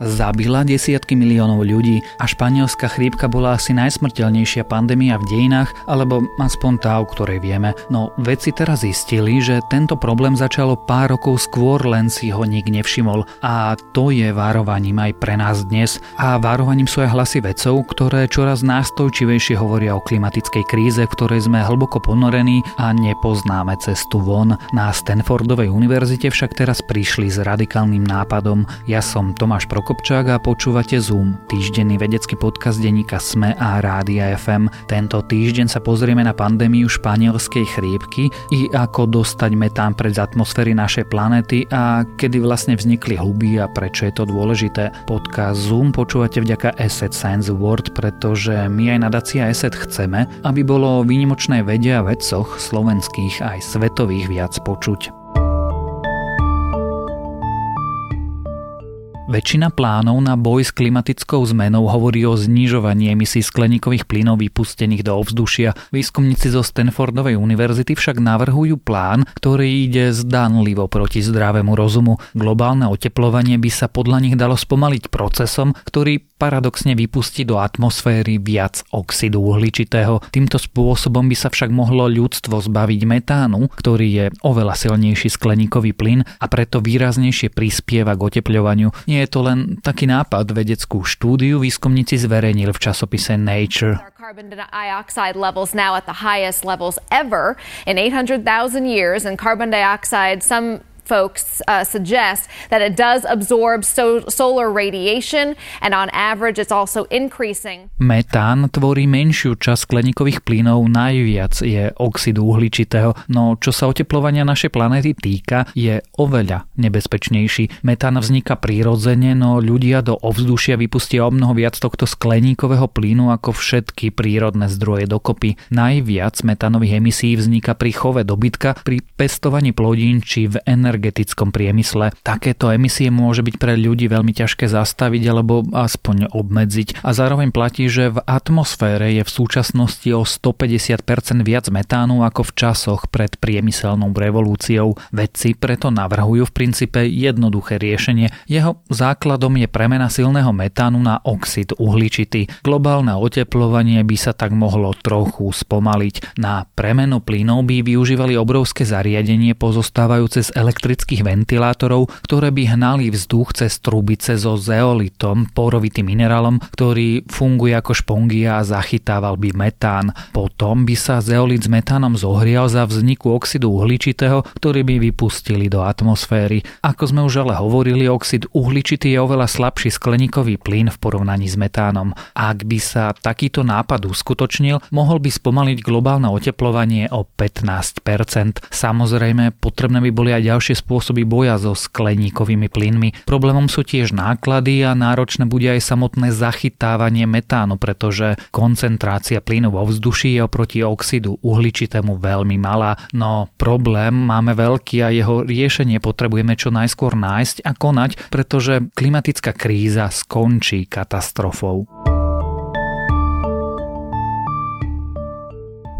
zabila desiatky miliónov ľudí a španielská chrípka bola asi najsmrteľnejšia pandémia v dejinách, alebo aspoň tá, o ktorej vieme. No vedci teraz zistili, že tento problém začalo pár rokov skôr, len si ho nik nevšimol. A to je varovaním aj pre nás dnes. A varovaním sú aj hlasy vedcov, ktoré čoraz nástojčivejšie hovoria o klimatickej kríze, v ktorej sme hlboko ponorení a nepoznáme cestu von. Na Stanfordovej univerzite však teraz prišli s radikálnym nápadom. Ja som Tomáš Prokop Prokopčák a počúvate Zoom, týždenný vedecký podcast denníka SME a Rádia FM. Tento týždeň sa pozrieme na pandémiu španielskej chrípky i ako dostať metán pred z atmosféry našej planety a kedy vlastne vznikli huby a prečo je to dôležité. Podcast Zoom počúvate vďaka Asset Science Award, pretože my aj nadácia Asset chceme, aby bolo výnimočné vede a vedcoch slovenských aj svetových viac počuť. Väčšina plánov na boj s klimatickou zmenou hovorí o znižovaní emisí skleníkových plynov vypustených do ovzdušia. Výskumníci zo Stanfordovej univerzity však navrhujú plán, ktorý ide zdanlivo proti zdravému rozumu. Globálne oteplovanie by sa podľa nich dalo spomaliť procesom, ktorý paradoxne vypustí do atmosféry viac oxidu uhličitého. Týmto spôsobom by sa však mohlo ľudstvo zbaviť metánu, ktorý je oveľa silnejší skleníkový plyn a preto výraznejšie prispieva k otepľovaniu. Nie je to len taký nápad. Vedeckú štúdiu výskumníci zverejnili v časopise Nature. Carbon dioxide levels now at the highest levels ever in 800,000 years and carbon dioxide some folks uh, suggest that it does absorb so- solar radiation and on average it's also increasing. Metán tvorí menšiu časť skleníkových plynov, najviac je oxid uhličitého, no čo sa oteplovania našej planéty týka, je oveľa nebezpečnejší. Metán vzniká prirodzene, no ľudia do ovzdušia vypustia o mnoho viac tohto skleníkového plynu ako všetky prírodné zdroje dokopy. Najviac metánových emisí vzniká pri chove dobytka, pri pestovaní plodín či v energii energetickom priemysle. Takéto emisie môže byť pre ľudí veľmi ťažké zastaviť alebo aspoň obmedziť. A zároveň platí, že v atmosfére je v súčasnosti o 150% viac metánu ako v časoch pred priemyselnou revolúciou. Vedci preto navrhujú v princípe jednoduché riešenie. Jeho základom je premena silného metánu na oxid uhličitý. Globálne oteplovanie by sa tak mohlo trochu spomaliť. Na premenu plynov by využívali obrovské zariadenie pozostávajúce z elektrických elektrických ventilátorov, ktoré by hnali vzduch cez trubice so zeolitom, porovitým minerálom, ktorý funguje ako špongia a zachytával by metán. Potom by sa zeolit s metánom zohrial za vzniku oxidu uhličitého, ktorý by vypustili do atmosféry. Ako sme už ale hovorili, oxid uhličitý je oveľa slabší skleníkový plyn v porovnaní s metánom. Ak by sa takýto nápad uskutočnil, mohol by spomaliť globálne oteplovanie o 15%. Samozrejme, potrebné by boli aj ďalšie spôsoby boja so skleníkovými plynmi. Problémom sú tiež náklady a náročné bude aj samotné zachytávanie metánu, pretože koncentrácia plynu vo vzduší je oproti oxidu uhličitému veľmi malá. No problém máme veľký a jeho riešenie potrebujeme čo najskôr nájsť a konať, pretože klimatická kríza skončí katastrofou.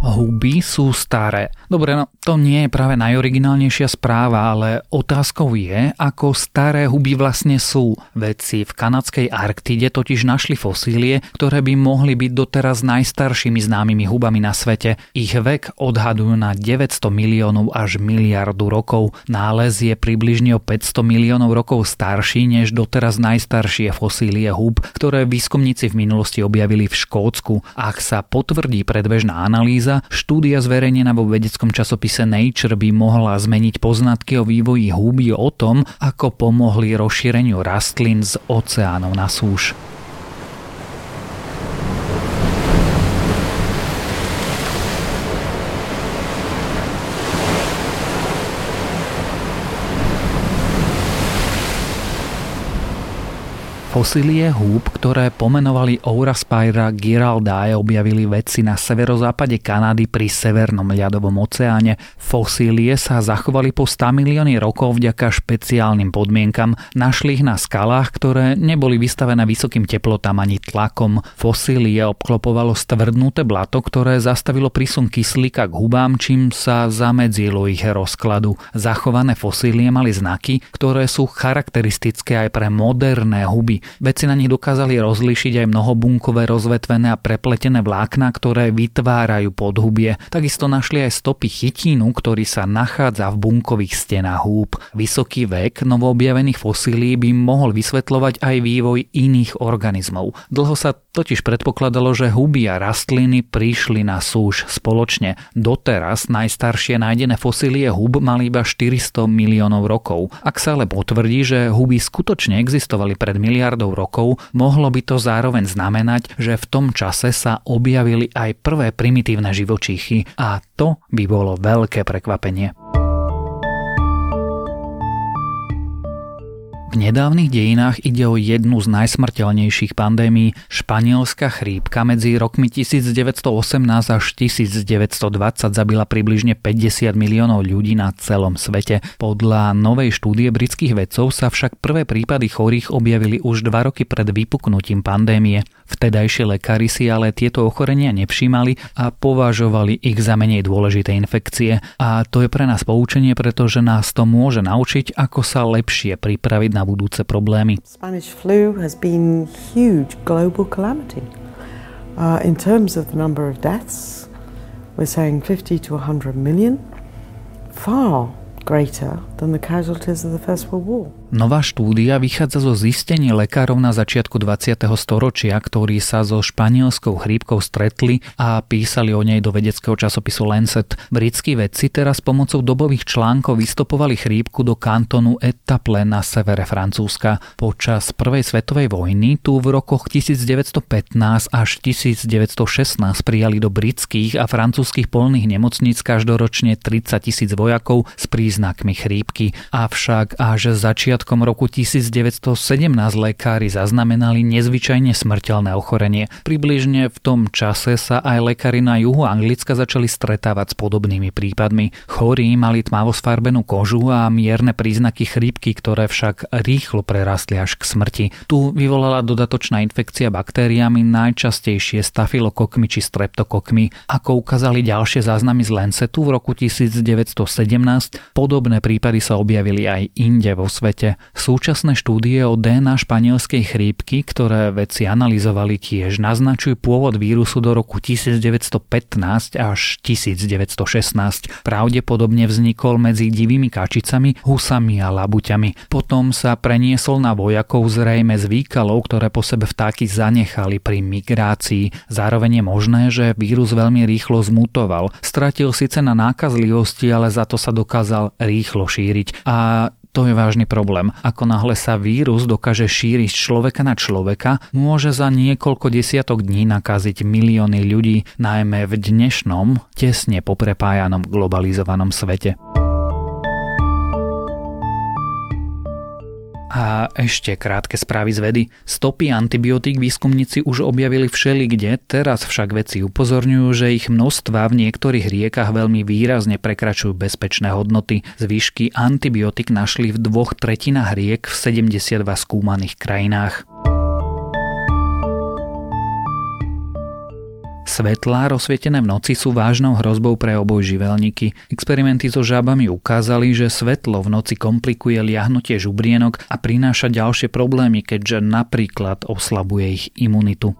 Huby sú staré. Dobre, no to nie je práve najoriginálnejšia správa, ale otázkou je, ako staré huby vlastne sú. Vedci v kanadskej Arktide totiž našli fosílie, ktoré by mohli byť doteraz najstaršími známymi hubami na svete. Ich vek odhadujú na 900 miliónov až miliardu rokov. Nález je približne o 500 miliónov rokov starší než doteraz najstaršie fosílie hub, ktoré výskumníci v minulosti objavili v Škótsku. Ak sa potvrdí predbežná analýza, analýza, štúdia zverejnená vo vedeckom časopise Nature by mohla zmeniť poznatky o vývoji húby o tom, ako pomohli rozšíreniu rastlín z oceánov na súš. Fosílie húb, ktoré pomenovali Ouraspira giraldae, objavili vedci na severozápade Kanady pri Severnom ľadovom oceáne. Fosílie sa zachovali po 100 milióny rokov vďaka špeciálnym podmienkam. Našli ich na skalách, ktoré neboli vystavené vysokým teplotám ani tlakom. Fosílie obklopovalo stvrdnuté blato, ktoré zastavilo prísun kyslíka k hubám, čím sa zamedzilo ich rozkladu. Zachované fosílie mali znaky, ktoré sú charakteristické aj pre moderné huby Veci na nich dokázali rozlíšiť aj mnohobunkové rozvetvené a prepletené vlákna, ktoré vytvárajú podhubie. Takisto našli aj stopy chytínu, ktorý sa nachádza v bunkových stenách húb. Vysoký vek novoobjavených fosílií by mohol vysvetľovať aj vývoj iných organizmov. Dlho sa totiž predpokladalo, že huby a rastliny prišli na súž spoločne. Doteraz najstaršie nájdené fosílie hub mali iba 400 miliónov rokov. Ak sa ale potvrdí, že huby skutočne existovali pred miliardou rokov, mohlo by to zároveň znamenať, že v tom čase sa objavili aj prvé primitívne živočíchy a to by bolo veľké prekvapenie. V nedávnych dejinách ide o jednu z najsmrteľnejších pandémií španielská chrípka medzi rokmi 1918 až 1920 zabila približne 50 miliónov ľudí na celom svete. Podľa novej štúdie britských vedcov sa však prvé prípady chorých objavili už dva roky pred vypuknutím pandémie. Vtedajšie lekári si ale tieto ochorenia nevšímali a považovali ich za menej dôležité infekcie. A to je pre nás poučenie, pretože nás to môže naučiť, ako sa lepšie pripraviť na budúce problémy. Spanish flu has been huge global calamity. Uh, in terms of the number of deaths, we're saying 50 to 100 million. Far greater than the casualties of the First World War. Nová štúdia vychádza zo zistení lekárov na začiatku 20. storočia, ktorí sa so španielskou chrípkou stretli a písali o nej do vedeckého časopisu Lancet. Britskí vedci teraz pomocou dobových článkov vystopovali chrípku do kantonu Etaple na severe Francúzska. Počas prvej svetovej vojny tu v rokoch 1915 až 1916 prijali do britských a francúzskych polných nemocníc každoročne 30 tisíc vojakov s príznakmi chrípky. Avšak až začiat začiatkom roku 1917 lekári zaznamenali nezvyčajne smrteľné ochorenie. Približne v tom čase sa aj lekári na juhu Anglicka začali stretávať s podobnými prípadmi. Chorí mali tmavosfarbenú kožu a mierne príznaky chrípky, ktoré však rýchlo prerastli až k smrti. Tu vyvolala dodatočná infekcia baktériami, najčastejšie stafilokokmi či streptokokmi. Ako ukázali ďalšie záznamy z Lancetu v roku 1917, podobné prípady sa objavili aj inde vo svete. Súčasné štúdie o DNA španielskej chrípky, ktoré vedci analyzovali tiež, naznačujú pôvod vírusu do roku 1915 až 1916. Pravdepodobne vznikol medzi divými kačicami, husami a labuťami. Potom sa preniesol na vojakov zrejme z výkalov, ktoré po sebe vtáky zanechali pri migrácii. Zároveň je možné, že vírus veľmi rýchlo zmutoval. Stratil síce na nákazlivosti, ale za to sa dokázal rýchlo šíriť. A to je vážny problém. Ako náhle sa vírus dokáže šíriť človeka na človeka, môže za niekoľko desiatok dní nakaziť milióny ľudí, najmä v dnešnom, tesne poprepájanom globalizovanom svete. A ešte krátke správy z vedy. Stopy antibiotík výskumníci už objavili všeli kde, teraz však vedci upozorňujú, že ich množstva v niektorých riekach veľmi výrazne prekračujú bezpečné hodnoty. Zvyšky antibiotík našli v dvoch tretinách riek v 72 skúmaných krajinách. Svetlá rozsvietené v noci sú vážnou hrozbou pre obojživelníky. Experimenty so žabami ukázali, že svetlo v noci komplikuje liahnutie žubrienok a prináša ďalšie problémy, keďže napríklad oslabuje ich imunitu.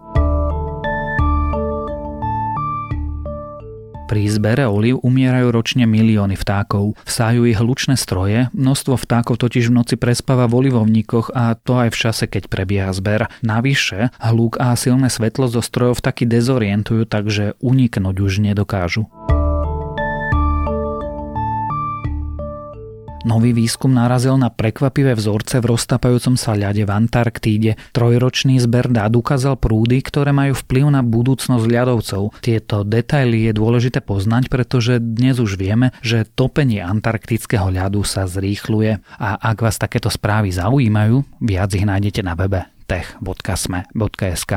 Pri zbere oliv umierajú ročne milióny vtákov. Vsájú ich hlučné stroje, množstvo vtákov totiž v noci prespáva v olivovníkoch a to aj v čase, keď prebieha zber. Navyše, hluk a silné svetlo zo strojov taky dezorientujú, takže uniknúť už nedokážu. Nový výskum narazil na prekvapivé vzorce v roztapajúcom sa ľade v Antarktíde. Trojročný zber dát ukázal prúdy, ktoré majú vplyv na budúcnosť ľadovcov. Tieto detaily je dôležité poznať, pretože dnes už vieme, že topenie antarktického ľadu sa zrýchluje. A ak vás takéto správy zaujímajú, viac ich nájdete na webe tech.sme.sk.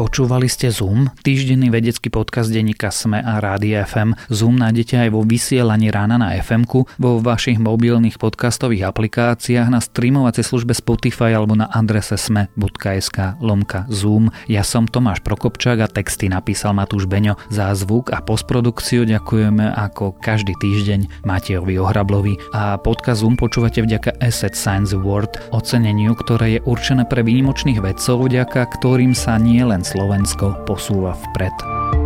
Počúvali ste Zoom, týždenný vedecký podcast denníka Sme a Rádia FM. Zoom nájdete aj vo vysielaní rána na fm vo vašich mobilných podcastových aplikáciách, na streamovacej službe Spotify alebo na adrese sme.sk lomka Zoom. Ja som Tomáš Prokopčák a texty napísal Matúš Beňo. Za zvuk a postprodukciu ďakujeme ako každý týždeň Matejovi Ohrablovi. A podcast Zoom počúvate vďaka Asset Science Award, oceneniu, ktoré je určené pre výnimočných vedcov, vďaka ktorým sa nie len Slovensko posúva vpred.